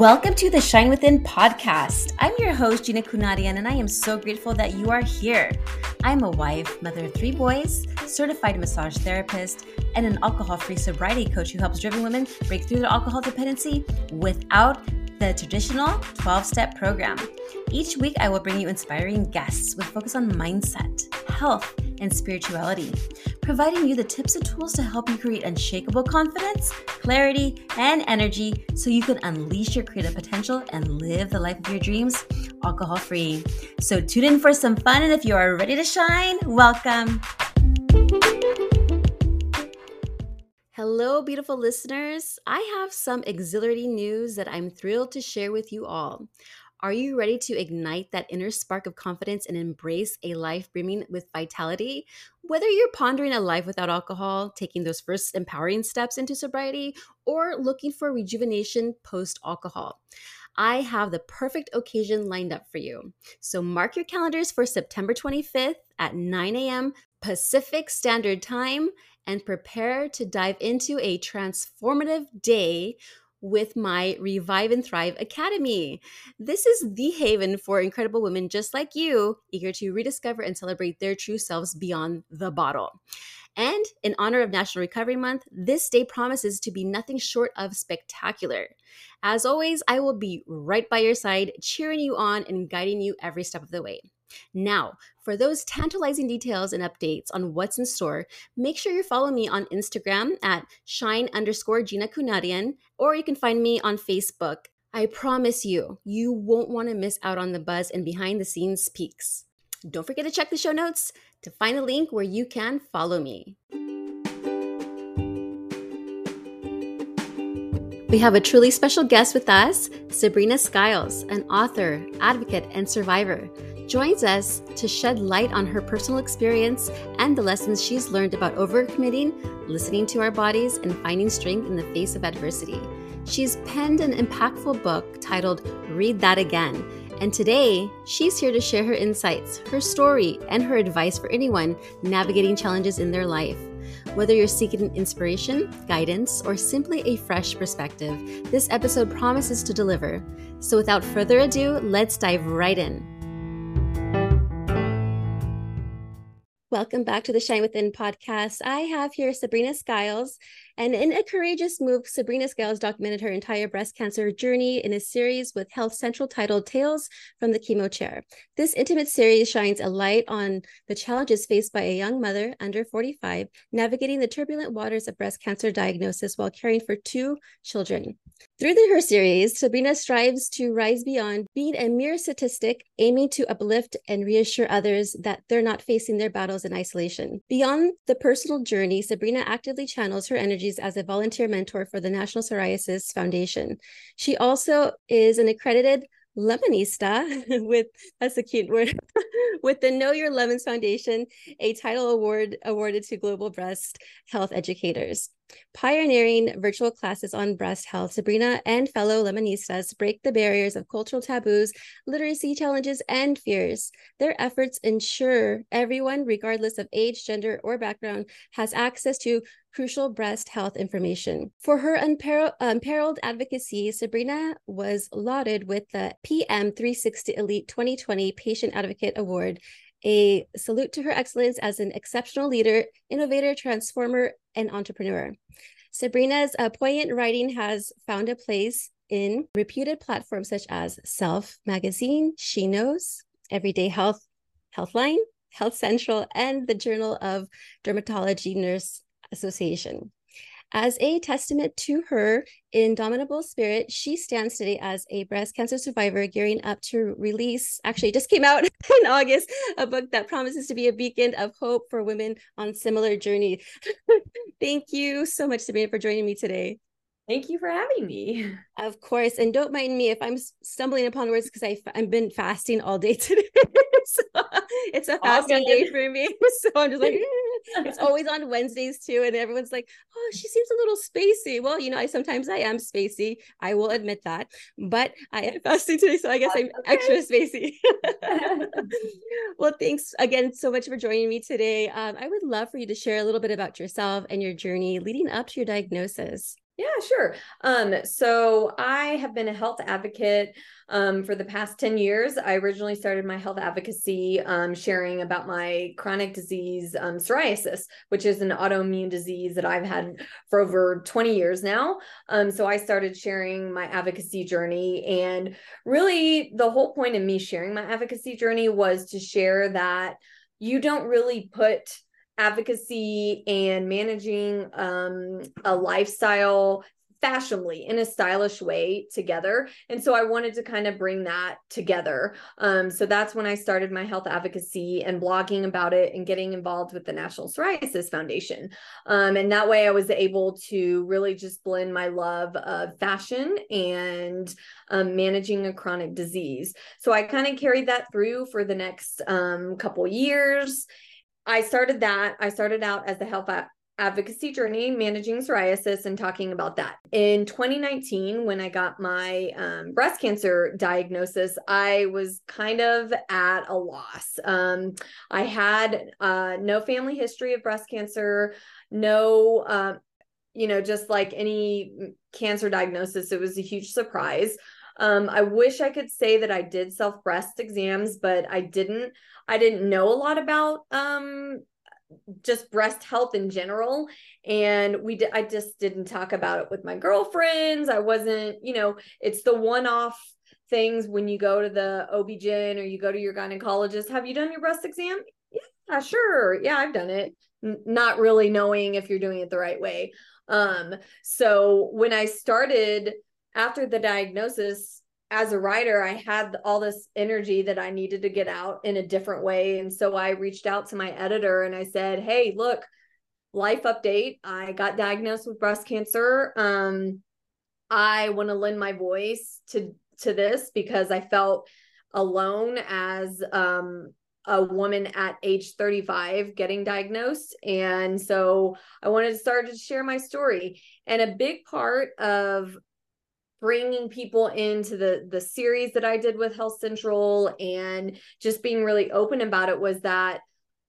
Welcome to the Shine Within podcast. I'm your host, Gina Kunadian, and I am so grateful that you are here. I'm a wife, mother of three boys, certified massage therapist, and an alcohol free sobriety coach who helps driven women break through their alcohol dependency without the traditional 12 step program. Each week, I will bring you inspiring guests with focus on mindset, health, and spirituality, providing you the tips and tools to help you create unshakable confidence, clarity, and energy so you can unleash your creative potential and live the life of your dreams alcohol free. So, tune in for some fun, and if you are ready to shine, welcome. Hello, beautiful listeners. I have some exhilarating news that I'm thrilled to share with you all. Are you ready to ignite that inner spark of confidence and embrace a life brimming with vitality? Whether you're pondering a life without alcohol, taking those first empowering steps into sobriety, or looking for rejuvenation post alcohol. I have the perfect occasion lined up for you. So mark your calendars for September 25th at 9 a.m. Pacific Standard Time and prepare to dive into a transformative day with my Revive and Thrive Academy. This is the haven for incredible women just like you, eager to rediscover and celebrate their true selves beyond the bottle. And in honor of National Recovery Month, this day promises to be nothing short of spectacular. As always, I will be right by your side, cheering you on and guiding you every step of the way. Now, for those tantalizing details and updates on what's in store, make sure you follow me on Instagram at shine underscore Gina Kunadian, or you can find me on Facebook. I promise you, you won't want to miss out on the buzz and behind the scenes peeks. Don't forget to check the show notes to find a link where you can follow me. We have a truly special guest with us, Sabrina Skiles, an author, advocate, and survivor joins us to shed light on her personal experience and the lessons she's learned about overcommitting, listening to our bodies, and finding strength in the face of adversity. She's penned an impactful book titled Read That Again. And today, she's here to share her insights, her story, and her advice for anyone navigating challenges in their life. Whether you're seeking inspiration, guidance, or simply a fresh perspective, this episode promises to deliver. So, without further ado, let's dive right in. Welcome back to the Shine Within podcast. I have here Sabrina Skiles, and in a courageous move, Sabrina Skiles documented her entire breast cancer journey in a series with Health Central titled Tales from the Chemo Chair. This intimate series shines a light on the challenges faced by a young mother under 45 navigating the turbulent waters of breast cancer diagnosis while caring for two children. Through the, her series, Sabrina strives to rise beyond being a mere statistic, aiming to uplift and reassure others that they're not facing their battles in isolation. Beyond the personal journey, Sabrina actively channels her energies as a volunteer mentor for the National Psoriasis Foundation. She also is an accredited Lemonista with that's a cute word with the Know Your Lemons Foundation, a title award awarded to global breast health educators. Pioneering virtual classes on breast health, Sabrina and fellow Lemonistas break the barriers of cultural taboos, literacy challenges, and fears. Their efforts ensure everyone, regardless of age, gender, or background, has access to crucial breast health information. For her unparalleled, advocacy, Sabrina was lauded with the PM360 Elite 2020 Patient Advocate Award a salute to her excellence as an exceptional leader, innovator, transformer, and entrepreneur. Sabrina's uh, poignant writing has found a place in reputed platforms such as Self Magazine, She Knows, Everyday Health, Healthline, Health Central, and the Journal of Dermatology Nurse Association. As a testament to her indomitable spirit, she stands today as a breast cancer survivor, gearing up to release, actually, just came out in August, a book that promises to be a beacon of hope for women on similar journey. Thank you so much, Sabrina, for joining me today. Thank you for having me. Of course. And don't mind me if I'm stumbling upon words because I've been fasting all day today. so it's a fasting day for me. So I'm just like, it's always on Wednesdays too. And everyone's like, oh, she seems a little spacey. Well, you know, I sometimes I am spacey. I will admit that. But I am fasting today. So I guess I'm okay. extra spacey. well, thanks again so much for joining me today. Um, I would love for you to share a little bit about yourself and your journey leading up to your diagnosis. Yeah, sure. Um, so I have been a health advocate um, for the past 10 years. I originally started my health advocacy um, sharing about my chronic disease, um, psoriasis, which is an autoimmune disease that I've had for over 20 years now. Um, so I started sharing my advocacy journey. And really, the whole point of me sharing my advocacy journey was to share that you don't really put advocacy and managing um, a lifestyle fashionably in a stylish way together. And so i wanted to kind of bring that together. Um, so that's when i started my health advocacy and blogging about it and getting involved with the national psoriasis foundation. Um, and that way i was able to really just blend my love of fashion and um, managing a chronic disease. So i kind of carried that through for the next um, couple years I started that. I started out as the health advocacy journey, managing psoriasis, and talking about that. In 2019, when I got my um, breast cancer diagnosis, I was kind of at a loss. Um, I had uh, no family history of breast cancer, no, uh, you know, just like any cancer diagnosis, it was a huge surprise. Um, I wish I could say that I did self breast exams, but I didn't. I didn't know a lot about um, just breast health in general. And we i just didn't talk about it with my girlfriends. I wasn't you know it's the one off things when you go to the OB-GYN or you go to your gynecologist. Have you done your breast exam? Yeah sure. Yeah i've done it. N- not really knowing if you're doing it the right way. Um so when i started after the diagnosis as a writer i had all this energy that i needed to get out in a different way. And so i reached out to my editor and i said hey look life update. I got diagnosed with breast cancer. Um i want to lend my voice to to this because i felt alone as um a woman at age 35 getting diagnosed. And so i wanted to start to share my story. And a big part of bringing people into the the series that I did with Health Central and just being really open about it was that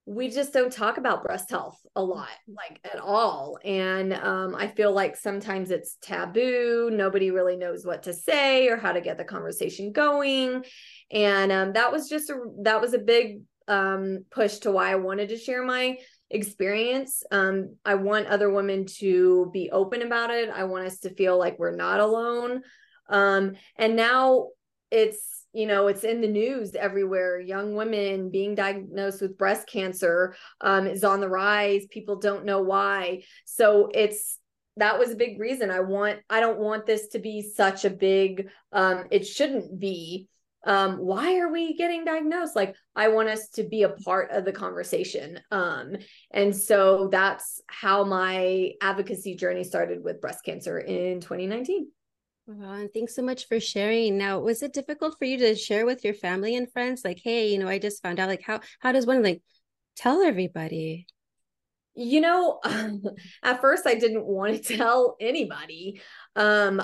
we just don't talk about breast health a lot like at all. And um, i feel like sometimes it's taboo. Nobody really knows what to say or how to get the conversation going. And um, that was just a that was a big um, push to why i wanted to share my experience. Um, I want other women to be open about it. I want us to feel like we're not alone. Um, and now it's you know it's in the news everywhere young women being diagnosed with breast cancer um, is on the rise people don't know why so it's that was a big reason i want i don't want this to be such a big um, it shouldn't be um, why are we getting diagnosed like i want us to be a part of the conversation um, and so that's how my advocacy journey started with breast cancer in 2019 Wow, and thanks so much for sharing. Now, was it difficult for you to share with your family and friends? Like, hey, you know, I just found out. Like, how how does one like tell everybody? You know, at first I didn't want to tell anybody. Um,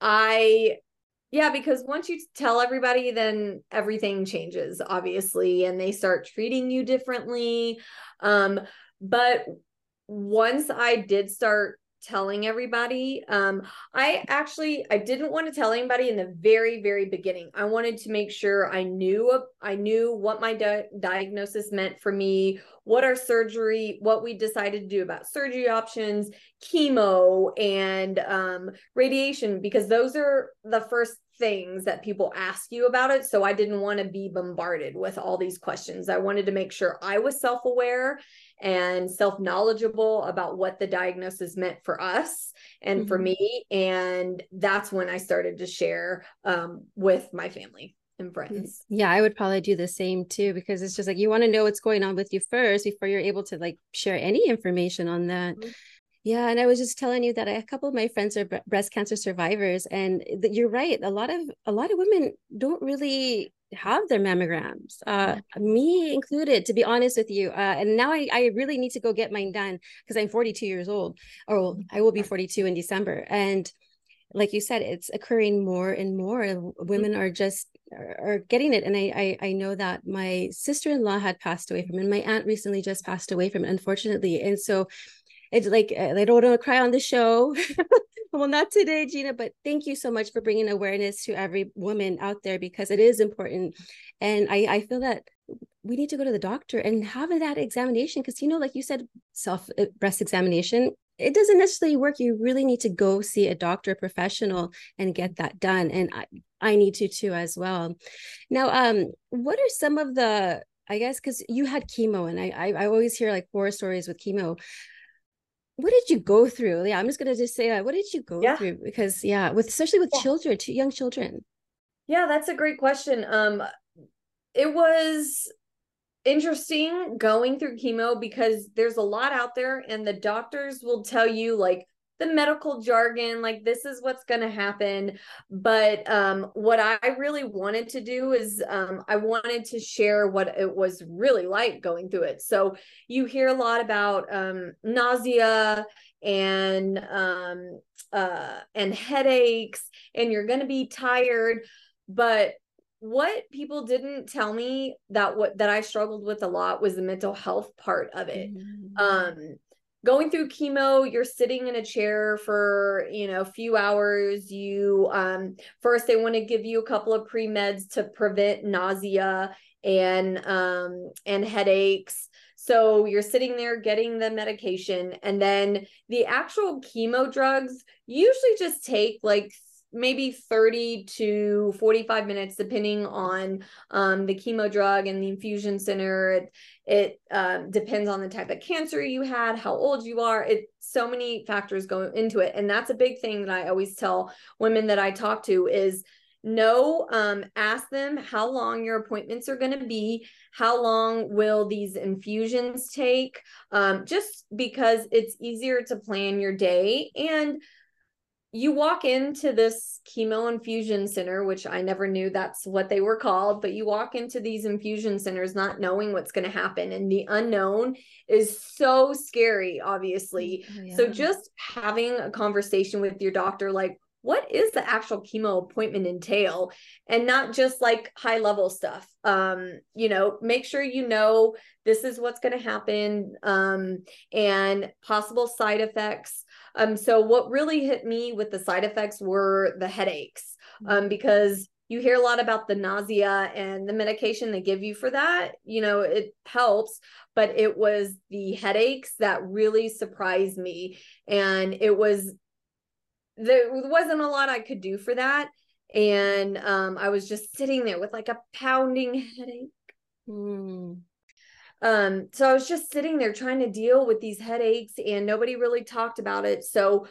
I yeah, because once you tell everybody, then everything changes, obviously, and they start treating you differently. Um, but once I did start telling everybody um i actually i didn't want to tell anybody in the very very beginning i wanted to make sure i knew i knew what my di- diagnosis meant for me what our surgery what we decided to do about surgery options chemo and um radiation because those are the first things that people ask you about it. So I didn't want to be bombarded with all these questions. I wanted to make sure I was self aware and self knowledgeable about what the diagnosis meant for us and mm-hmm. for me. And that's when I started to share um, with my family and friends. Yeah, I would probably do the same too because it's just like you want to know what's going on with you first before you're able to like share any information on that. Mm-hmm. Yeah, and I was just telling you that a couple of my friends are breast cancer survivors, and you're right. A lot of a lot of women don't really have their mammograms, uh, me included. To be honest with you, uh, and now I, I really need to go get mine done because I'm 42 years old, or I will be 42 in December, and like you said, it's occurring more and more. Women are just are getting it, and I I, I know that my sister in law had passed away from it. And my aunt recently just passed away from it, unfortunately, and so it's like I don't want to cry on the show, well, not today, Gina, but thank you so much for bringing awareness to every woman out there because it is important. And I, I feel that we need to go to the doctor and have that examination because, you know, like you said, self uh, breast examination, it doesn't necessarily work. You really need to go see a doctor, a professional, and get that done. And I, I need to too as well. Now, um, what are some of the I guess because you had chemo, and I, I I always hear like horror stories with chemo what did you go through? Yeah, I'm just gonna just say that. What did you go yeah. through? Because yeah, with especially with yeah. children, two young children. Yeah, that's a great question. Um, it was interesting going through chemo because there's a lot out there, and the doctors will tell you like the medical jargon like this is what's going to happen but um, what i really wanted to do is um, i wanted to share what it was really like going through it so you hear a lot about um, nausea and um, uh, and headaches and you're going to be tired but what people didn't tell me that what that I struggled with a lot was the mental health part of it. Mm-hmm. Um going through chemo you're sitting in a chair for you know a few hours you um first they want to give you a couple of pre-meds to prevent nausea and um and headaches. So you're sitting there getting the medication and then the actual chemo drugs usually just take like maybe 30 to 45 minutes depending on um, the chemo drug and the infusion center it, um, depends on the type of cancer you had how old you are. It so many factors go into it. And that's a big thing that i always tell women that i talk to is no um, ask them how long your appointments are going to be. How long will these infusions take? Um, just because it's easier to plan your day and you walk into this chemo infusion center, which I never knew that's what they were called, but you walk into these infusion centers not knowing what's going to happen. And the unknown is so scary, obviously. Oh, yeah. So just having a conversation with your doctor, like, what is the actual chemo appointment entail and not just like high level stuff um you know make sure you know this is what's going to happen um and possible side effects um, so what really hit me with the side effects were the headaches, um, mm-hmm. because you hear a lot about the nausea and the medication they give you for that. You know, it helps, but it was the headaches that really surprised me. And it was, there wasn't a lot I could do for that. And um, I was just sitting there with like a pounding headache. Mm. Um, so I was just sitting there trying to deal with these headaches and nobody really talked about it. So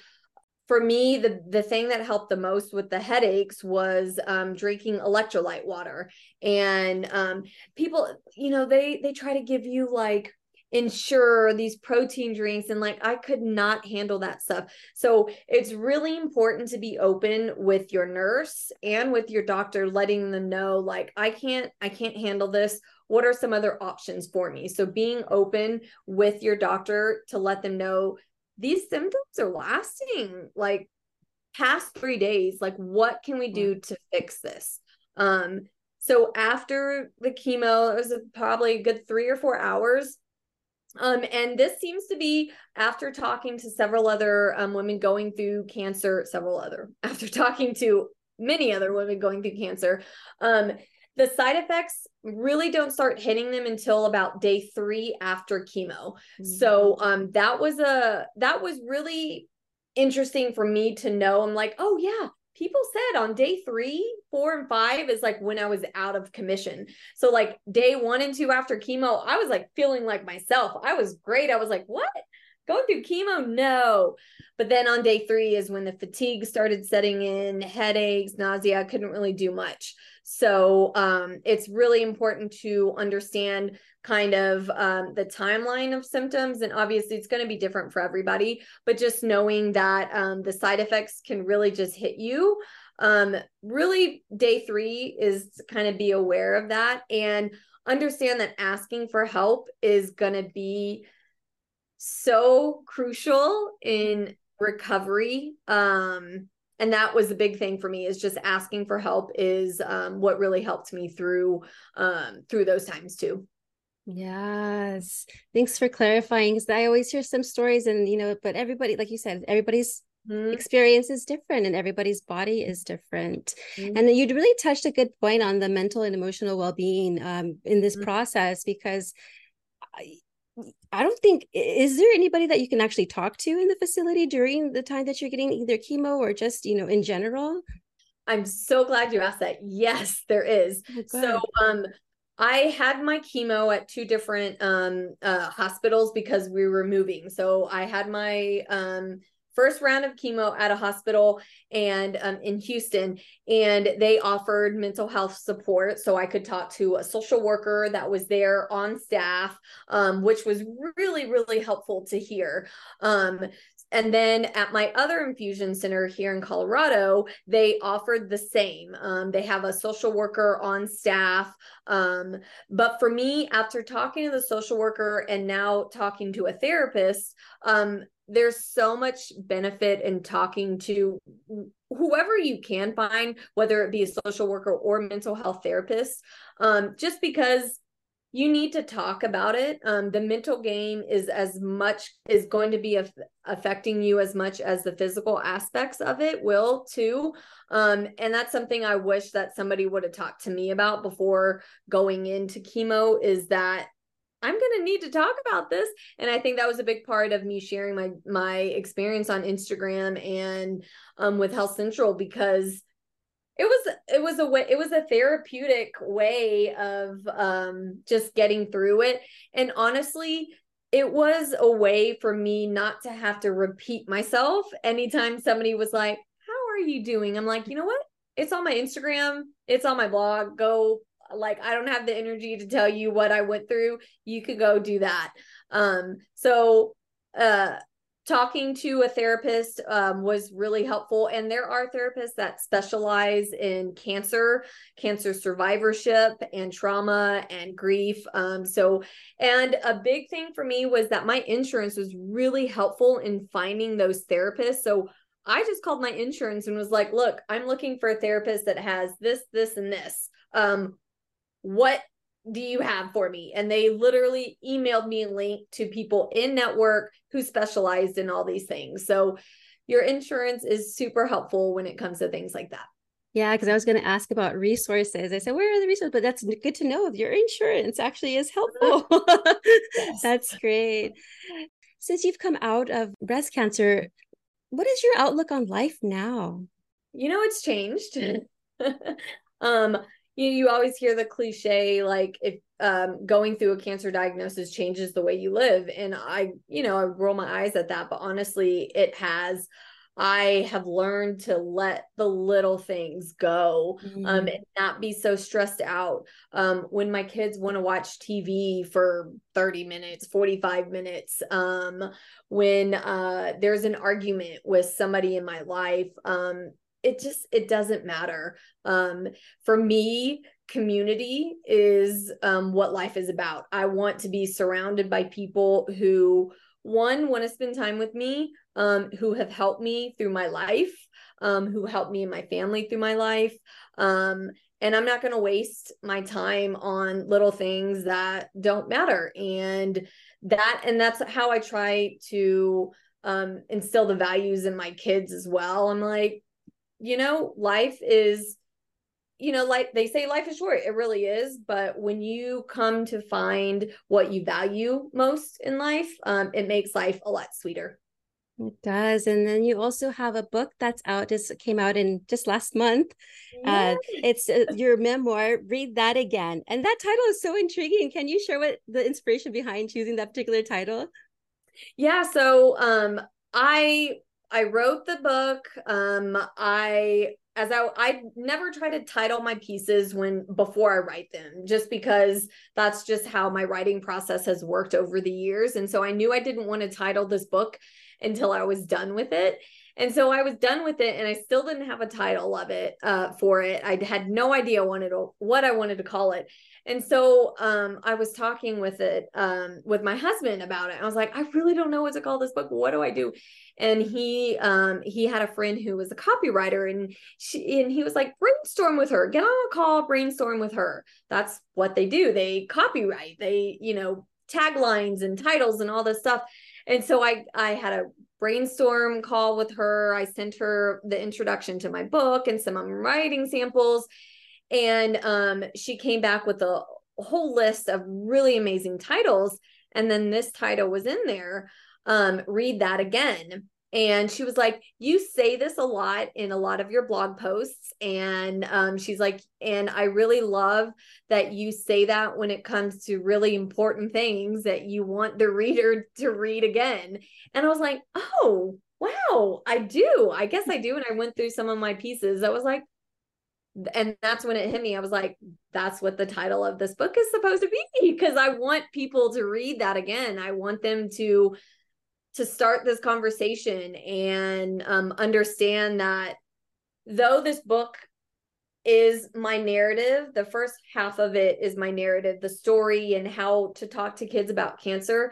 for me, the the thing that helped the most with the headaches was um, drinking electrolyte water. And um, people, you know, they they try to give you like ensure these protein drinks and like I could not handle that stuff. So it's really important to be open with your nurse and with your doctor letting them know like I can't I can't handle this. What are some other options for me? So being open with your doctor to let them know these symptoms are lasting like past 3 days like what can we do to fix this? Um so after the chemo, it was probably a good 3 or 4 hours um, and this seems to be after talking to several other um, women going through cancer, several other, after talking to many other women going through cancer, um, the side effects really don't start hitting them until about day three after chemo. Mm-hmm. So um, that was a that was really interesting for me to know. I'm like, oh yeah, people said on day three, four, and five is like when I was out of commission. So, like day one and two after chemo, I was like feeling like myself. I was great. I was like, what? Going through chemo? No. But then on day three is when the fatigue started setting in, headaches, nausea. I couldn't really do much. So, um, it's really important to understand kind of um, the timeline of symptoms and obviously it's going to be different for everybody but just knowing that um, the side effects can really just hit you um, really day three is kind of be aware of that and understand that asking for help is going to be so crucial in recovery um and that was a big thing for me is just asking for help is um, what really helped me through um, through those times too Yes. Thanks for clarifying because I always hear some stories and you know, but everybody, like you said, everybody's mm-hmm. experience is different and everybody's body is different. Mm-hmm. And you really touched a good point on the mental and emotional well being um, in this mm-hmm. process because. I, don't think is there anybody that you can actually talk to in the facility during the time that you're getting either chemo or just you know in general. I'm so glad you asked that. Yes, there is. Oh, so um I had my chemo at two different um uh hospitals because we were moving. So I had my um first round of chemo at a hospital and um, in Houston, and they offered mental health support. So I could talk to a social worker that was there on staff, um, which was really, really helpful to hear. Um, and then at my other infusion center here in Colorado, they offered the same. Um, they have a social worker on staff. Um, but for me, after talking to the social worker and now talking to a therapist, um, there's so much benefit in talking to whoever you can find, whether it be a social worker or mental health therapist, um, just because you need to talk about it. Um, the mental game is as much is going to be af- affecting you as much as the physical aspects of it will too. Um, and that's something I wish that somebody would have talked to me about before going into chemo. Is that I'm going to need to talk about this. And I think that was a big part of me sharing my my experience on Instagram and um, with Health Central because it was it was a way it was a therapeutic way of um, just getting through it. And honestly, it was a way for me not to have to repeat myself anytime somebody was like, "How are you doing?" I'm like, "You know what? It's on my Instagram. It's on my blog. Go like I don't have the energy to tell you what I went through. You could go do that. Um, so uh talking to a therapist um, was really helpful and there are therapists that specialize in cancer cancer survivorship and trauma and grief um, so and a big thing for me was that my insurance was really helpful in finding those therapists so i just called my insurance and was like look i'm looking for a therapist that has this this and this um, what do you have for me? And they literally emailed me a link to people in network who specialized in all these things. So your insurance is super helpful when it comes to things like that. Yeah, because I was going to ask about resources. I said, where are the resources? But that's good to know. Your insurance actually is helpful. yes. That's great. Since you've come out of breast cancer, what is your outlook on life now? You know, it's changed. um, you you always hear the cliche like if um, going through a cancer diagnosis changes the way you live and i you know i roll my eyes at that but honestly it has i have learned to let the little things go mm-hmm. um, and not be so stressed out um, when my kids want to watch tv for 30 minutes 45 minutes um, when uh, there's an argument with somebody in my life um, it just it doesn't matter. Um for me community is um what life is about. I want to be surrounded by people who one want to spend time with me um who have helped me through my life um who helped me and my family through my life. Um and i'm not going to waste my time on little things that don't matter. And that and that's how i try to um instill the values in my kids as well. I'm like you know, life is, you know, like they say life is short. It really is. But when you come to find what you value most in life, um, it makes life a lot sweeter. It does. And then you also have a book that's out, just came out in just last month. Uh, it's uh, your memoir, Read That Again. And that title is so intriguing. Can you share what the inspiration behind choosing that particular title? Yeah. So um, I I wrote the book. Um, I as I I never try to title my pieces when before I write them, just because that's just how my writing process has worked over the years. And so I knew I didn't want to title this book until I was done with it. And so I was done with it, and I still didn't have a title of it uh, for it. I had no idea wanted what I wanted to call it. And so um, I was talking with it um, with my husband about it. I was like, I really don't know what to call this book. What do I do? And he um, he had a friend who was a copywriter, and she and he was like, brainstorm with her, get on a call, brainstorm with her. That's what they do. They copyright. They you know taglines and titles and all this stuff. And so I I had a brainstorm call with her. I sent her the introduction to my book and some writing samples. And um, she came back with a whole list of really amazing titles. And then this title was in there. Um, read that again. And she was like, You say this a lot in a lot of your blog posts. And um, she's like, And I really love that you say that when it comes to really important things that you want the reader to read again. And I was like, Oh, wow, I do. I guess I do. And I went through some of my pieces. I was like, and that's when it hit me. I was like, that's what the title of this book is supposed to be because I want people to read that again. I want them to to start this conversation and um, understand that though this book is my narrative, the first half of it is my narrative, the story and how to talk to kids about cancer.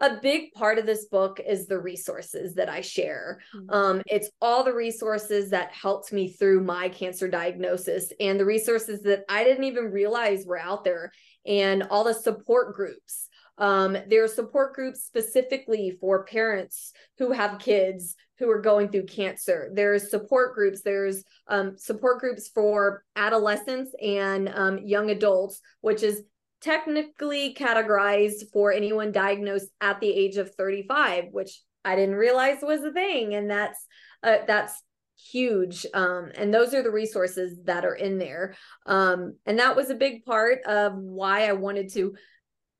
A big part of this book is the resources that I share. Mm-hmm. Um, it's all the resources that helped me through my cancer diagnosis and the resources that I didn't even realize were out there, and all the support groups um, there are support groups specifically for parents who have kids who are going through cancer. There's support groups. There's um, support groups for adolescents and um, young adults, which is technically categorized for anyone diagnosed at the age of 35, which I didn't realize was a thing, and that's uh, that's huge um, and those are the resources that are in there. Um, and that was a big part of why i wanted to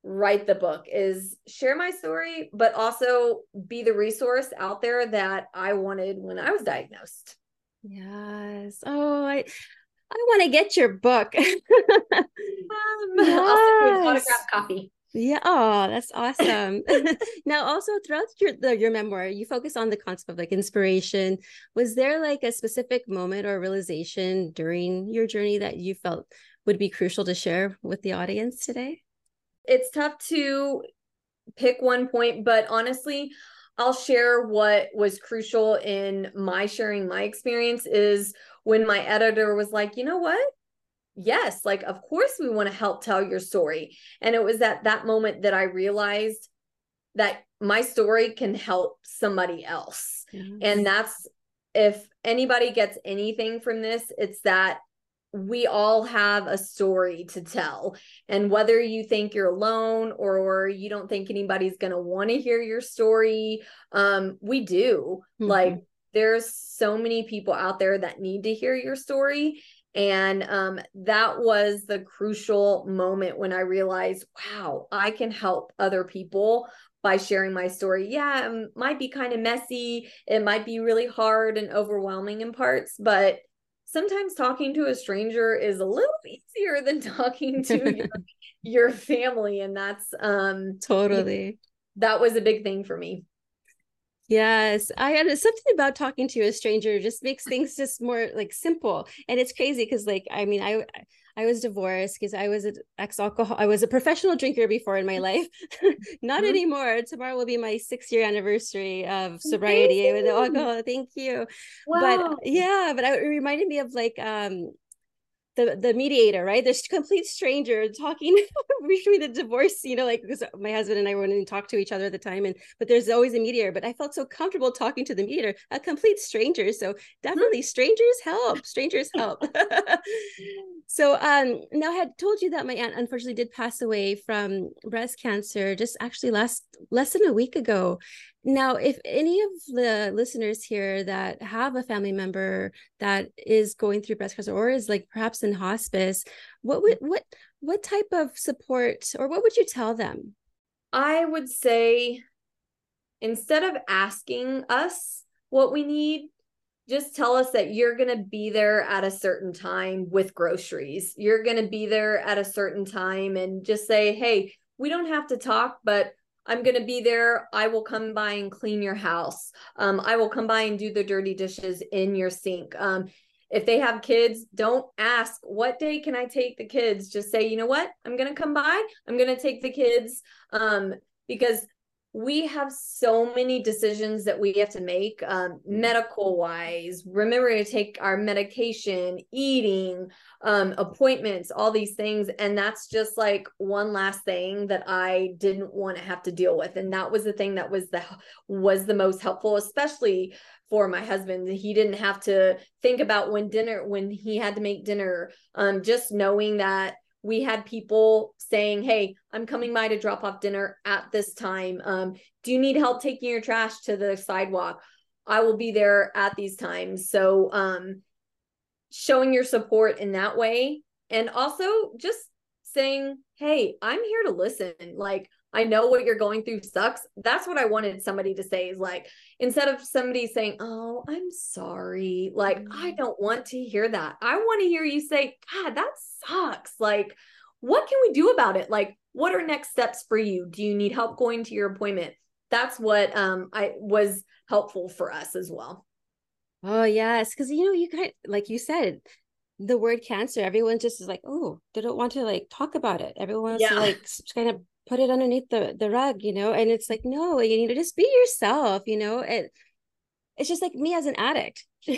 write the book is share my story but also be the resource out there that i wanted when i was diagnosed. Yes. Oh i i want to get your book yes. i'll autograph copy. Yeah. Oh that's awesome. Now also throughout your the, your memoir you focus on the concept of like inspiration. Was there like a specific moment or realization during your journey that you felt would be crucial to share with the audience today? It's tough to pick one point, but honestly, I'll share what was crucial in my sharing my experience is when my editor was like, you know what? Yes, like, of course, we want to help tell your story. And it was at that moment that I realized that my story can help somebody else. Yes. And that's if anybody gets anything from this, it's that we all have a story to tell. And whether you think you're alone or you don't think anybody's going to want to hear your story, um, we do. Mm-hmm. Like, there's so many people out there that need to hear your story. And um, that was the crucial moment when I realized, wow, I can help other people by sharing my story. Yeah, it might be kind of messy. It might be really hard and overwhelming in parts, but sometimes talking to a stranger is a little easier than talking to your, your family and that's um totally that was a big thing for me Yes, I had something about talking to a stranger just makes things just more like simple. And it's crazy because like I mean I I was divorced because I was an ex alcohol. I was a professional drinker before in my life. Not mm-hmm. anymore. Tomorrow will be my six year anniversary of sobriety with alcohol. Thank you. Wow. But yeah, but I, it reminded me of like um the the mediator, right? This complete stranger talking between the divorce, you know, like because my husband and I were to talk to each other at the time, and but there's always a mediator. But I felt so comfortable talking to the mediator, a complete stranger. So definitely, mm-hmm. strangers help. Strangers help. so um, now I had told you that my aunt unfortunately did pass away from breast cancer just actually last less than a week ago, now, if any of the listeners here that have a family member that is going through breast cancer or is like perhaps in hospice, what would what what type of support or what would you tell them? I would say instead of asking us what we need, just tell us that you're going to be there at a certain time with groceries. You're going to be there at a certain time and just say, "Hey, we don't have to talk, but I'm going to be there. I will come by and clean your house. Um, I will come by and do the dirty dishes in your sink. Um, if they have kids, don't ask, what day can I take the kids? Just say, you know what? I'm going to come by. I'm going to take the kids um, because we have so many decisions that we have to make um, medical wise remember to take our medication eating um, appointments all these things and that's just like one last thing that i didn't want to have to deal with and that was the thing that was the was the most helpful especially for my husband. He didn't have to think about when dinner when he had to make dinner um, just knowing that we had people saying, Hey, I'm coming by to drop off dinner at this time. Um, do you need help taking your trash to the sidewalk? I will be there at these times. So, um, showing your support in that way. And also just saying, Hey, I'm here to listen. Like, I know what you're going through sucks. That's what I wanted somebody to say is like, instead of somebody saying, Oh, I'm sorry, like, mm-hmm. I don't want to hear that. I want to hear you say, God, that sucks. Like, what can we do about it? Like, what are next steps for you? Do you need help going to your appointment? That's what um I was helpful for us as well. Oh yes, because you know you kind like you said the word cancer. Everyone just is like, oh, they don't want to like talk about it. Everyone wants yeah. to like kind of put it underneath the the rug you know and it's like no you need to just be yourself you know it it's just like me as an addict.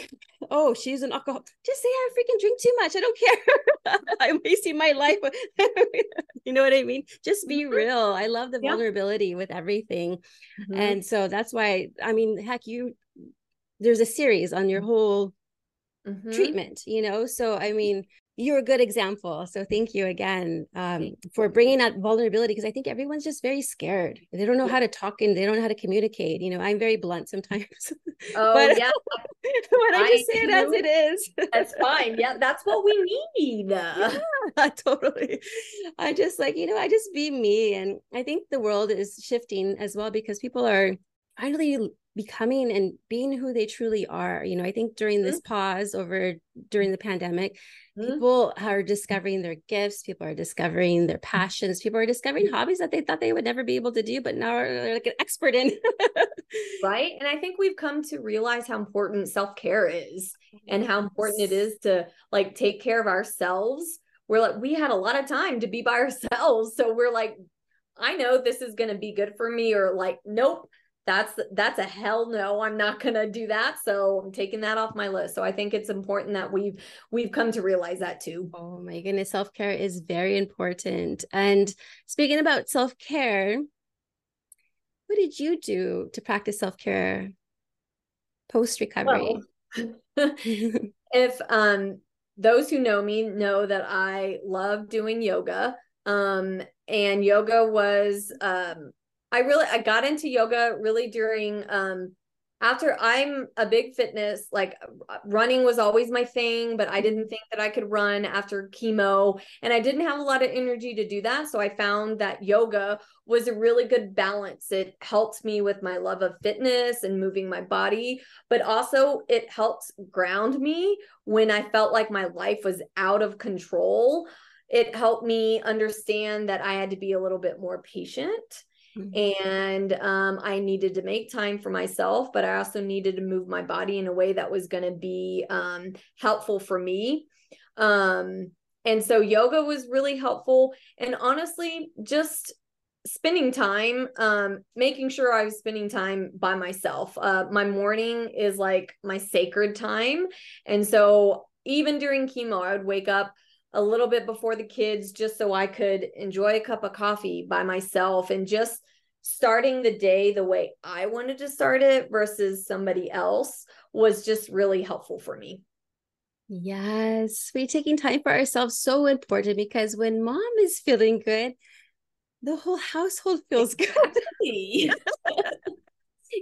Oh she's an alcohol just say i freaking drink too much i don't care. I'm wasting my life you know what i mean? Just be mm-hmm. real. I love the vulnerability with everything. Mm-hmm. and so that's why i mean heck you there's a series on your whole mm-hmm. treatment you know? So i mean you're a good example. So thank you again um, for bringing that vulnerability because I think everyone's just very scared. They don't know how to talk and they don't know how to communicate. You know, I'm very blunt sometimes. Oh but, yeah, but I, I just say it as it is. That's fine. Yeah, that's what we need. yeah, totally. I just like you know, I just be me, and I think the world is shifting as well because people are finally becoming and being who they truly are. You know, I think during this mm-hmm. pause over during the pandemic, mm-hmm. people are discovering their gifts, people are discovering their passions, people are discovering hobbies that they thought they would never be able to do, but now they're like an expert in. right. And I think we've come to realize how important self-care is and how important it is to like take care of ourselves. We're like, we had a lot of time to be by ourselves. So we're like, I know this is going to be good for me, or like, nope, that's that's a hell no i'm not going to do that. So i'm taking that off my list. So i think it's important that we've we've come to realize that too. Oh my goodness self-care is very important. And speaking about self-care what did you do to practice self-care post recovery well, if um those who know me know that i love doing yoga. Um and yoga was um I really I got into yoga really during um after I'm a big fitness like running was always my thing but I didn't think that I could run after chemo and I didn't have a lot of energy to do that. So I found that yoga was a really good balance. It helped me with my love of fitness and moving my body but also it helped ground me when I felt like my life was out of control. It helped me understand that I had to be a little bit more patient Mm-hmm. And um, I needed to make time for myself, but I also needed to move my body in a way that was going to be um, helpful for me. Um, and so yoga was really helpful. And honestly, just spending time um making sure i was spending time by myself uh my morning is like my sacred time and so even during chemo i would wake up a little bit before the kids just so I could enjoy a cup of coffee by myself and just starting the day the way I wanted to start it versus somebody else was just really helpful for me. Yes, we taking time for ourselves so important because when mom is feeling good, the whole household feels exactly. good.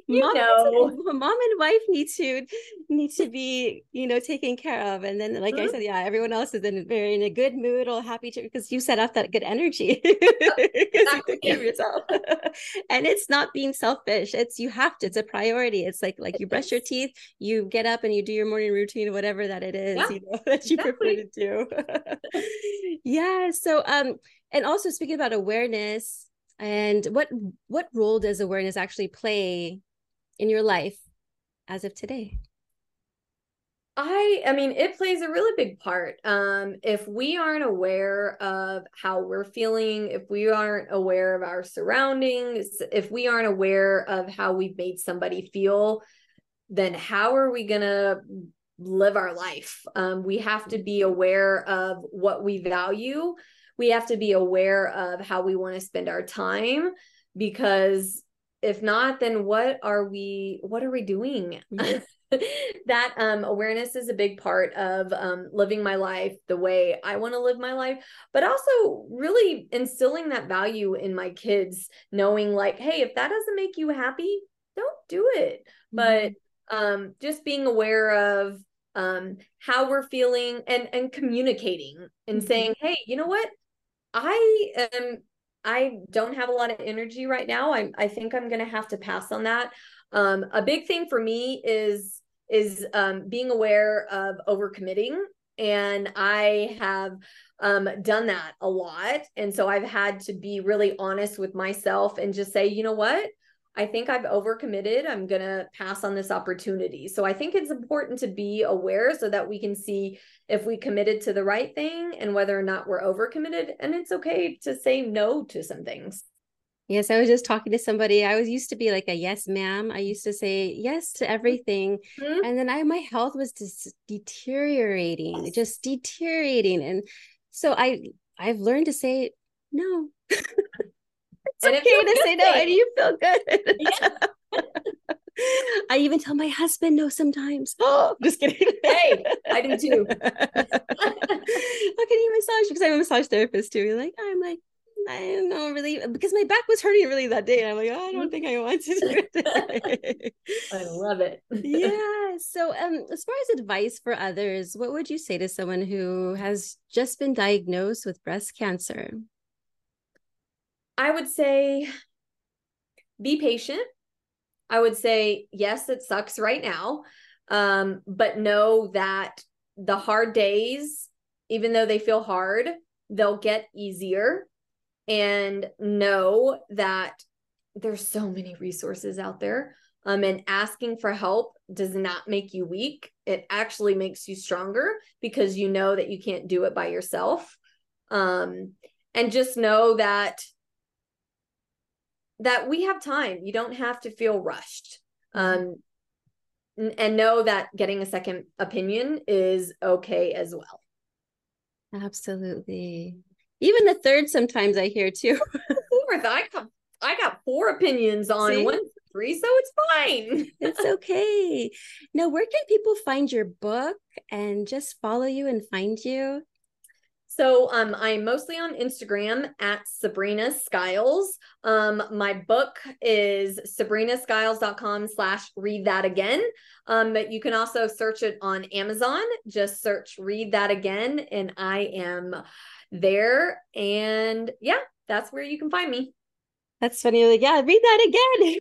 you mom know. and, mom and wife need to need to be you know taken care of. And then like mm-hmm. i said yeah everyone else is in very in a good mood or happy to because you set off that good energy. Yourself. And it's not being selfish. It's you have to it's a priority. It's like like you brush your teeth you get up and you do your morning routine whatever that it is yeah, you know that you exactly. prefer to do. Yeah so um and also speaking about awareness and what what role does awareness actually play in your life as of today I I mean it plays a really big part. Um if we aren't aware of how we're feeling, if we aren't aware of our surroundings, if we aren't aware of how we've made somebody feel, then how are we going to live our life? Um we have to be aware of what we value. We have to be aware of how we want to spend our time because if not then what are we what are we doing? that um, awareness is a big part of um, living my life the way I want to live my life, but also really instilling that value in my kids, knowing like, hey, if that doesn't make you happy, don't do it. Mm-hmm. But um, just being aware of um, how we're feeling and and communicating and mm-hmm. saying, hey, you know what, I am. I don't have a lot of energy right now. I I think I'm going to have to pass on that. Um, a big thing for me is is um, being aware of overcommitting. And I have um, done that a lot. And so I've had to be really honest with myself and just say, you know what? I think I've overcommitted. I'm going to pass on this opportunity. So I think it's important to be aware so that we can see if we committed to the right thing and whether or not we're overcommitted. And it's okay to say no to some things. Yes, I was just talking to somebody. I was used to be like a yes, ma'am. I used to say yes to everything. Mm-hmm. And then I my health was just deteriorating, just deteriorating. And so I I've learned to say no. it's and okay to say no and you feel good. Yeah. I even tell my husband no sometimes. Oh, just kidding. Hey, I do too. How can you massage? Because I'm a massage therapist too. Like, I'm like, I don't know really because my back was hurting really that day. And I'm like, oh, I don't think I want to do it. I love it. yeah. So um as far as advice for others, what would you say to someone who has just been diagnosed with breast cancer? I would say be patient. I would say, yes, it sucks right now. Um, but know that the hard days, even though they feel hard, they'll get easier and know that there's so many resources out there. Um, and asking for help does not make you weak. It actually makes you stronger because you know that you can't do it by yourself. Um, and just know that that we have time. You don't have to feel rushed. Um, and know that getting a second opinion is okay as well. Absolutely. Even the third sometimes I hear too. Fourth, I got I got four opinions on See? one three, so it's fine. it's okay. Now, where can people find your book and just follow you and find you? So um, I'm mostly on Instagram at Sabrina Skiles. Um, my book is sabrinaskiles.com slash read that again. Um, but you can also search it on Amazon. Just search read that again. And I am there. And yeah, that's where you can find me. That's funny. Like, yeah, read that again.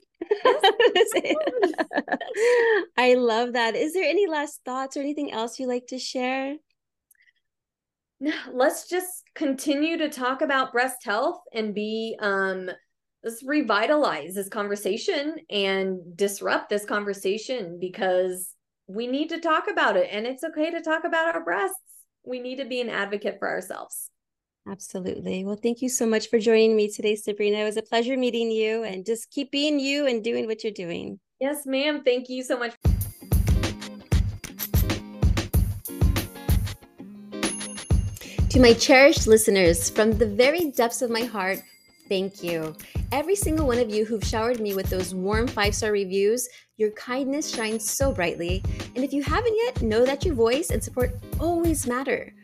I love that. Is there any last thoughts or anything else you like to share? Let's just continue to talk about breast health and be um let's revitalize this conversation and disrupt this conversation because we need to talk about it and it's okay to talk about our breasts. We need to be an advocate for ourselves. Absolutely. Well, thank you so much for joining me today, Sabrina. It was a pleasure meeting you and just keep being you and doing what you're doing. Yes, ma'am. Thank you so much. To my cherished listeners, from the very depths of my heart, thank you. Every single one of you who've showered me with those warm five star reviews, your kindness shines so brightly. And if you haven't yet, know that your voice and support always matter.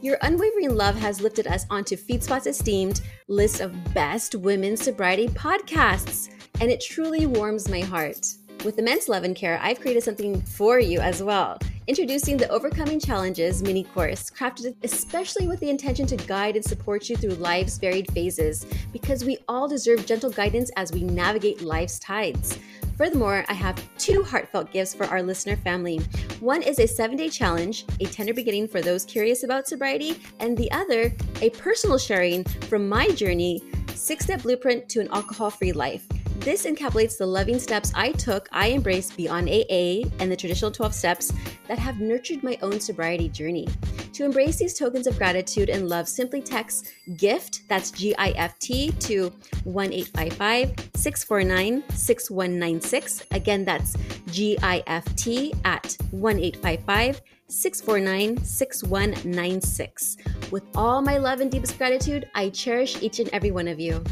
Your unwavering love has lifted us onto FeedSpot's esteemed list of best women's sobriety podcasts, and it truly warms my heart. With immense love and care, I've created something for you as well. Introducing the Overcoming Challenges mini course, crafted especially with the intention to guide and support you through life's varied phases, because we all deserve gentle guidance as we navigate life's tides. Furthermore, I have two heartfelt gifts for our listener family. One is a seven day challenge, a tender beginning for those curious about sobriety, and the other, a personal sharing from my journey, six step blueprint to an alcohol free life. This encapsulates the loving steps I took, I embraced beyond AA and the traditional 12 steps that have nurtured my own sobriety journey. To embrace these tokens of gratitude and love, simply text GIFT, that's G I F T, to 1 855 649 6196. Again, that's G I F T at 1 855 649 6196. With all my love and deepest gratitude, I cherish each and every one of you.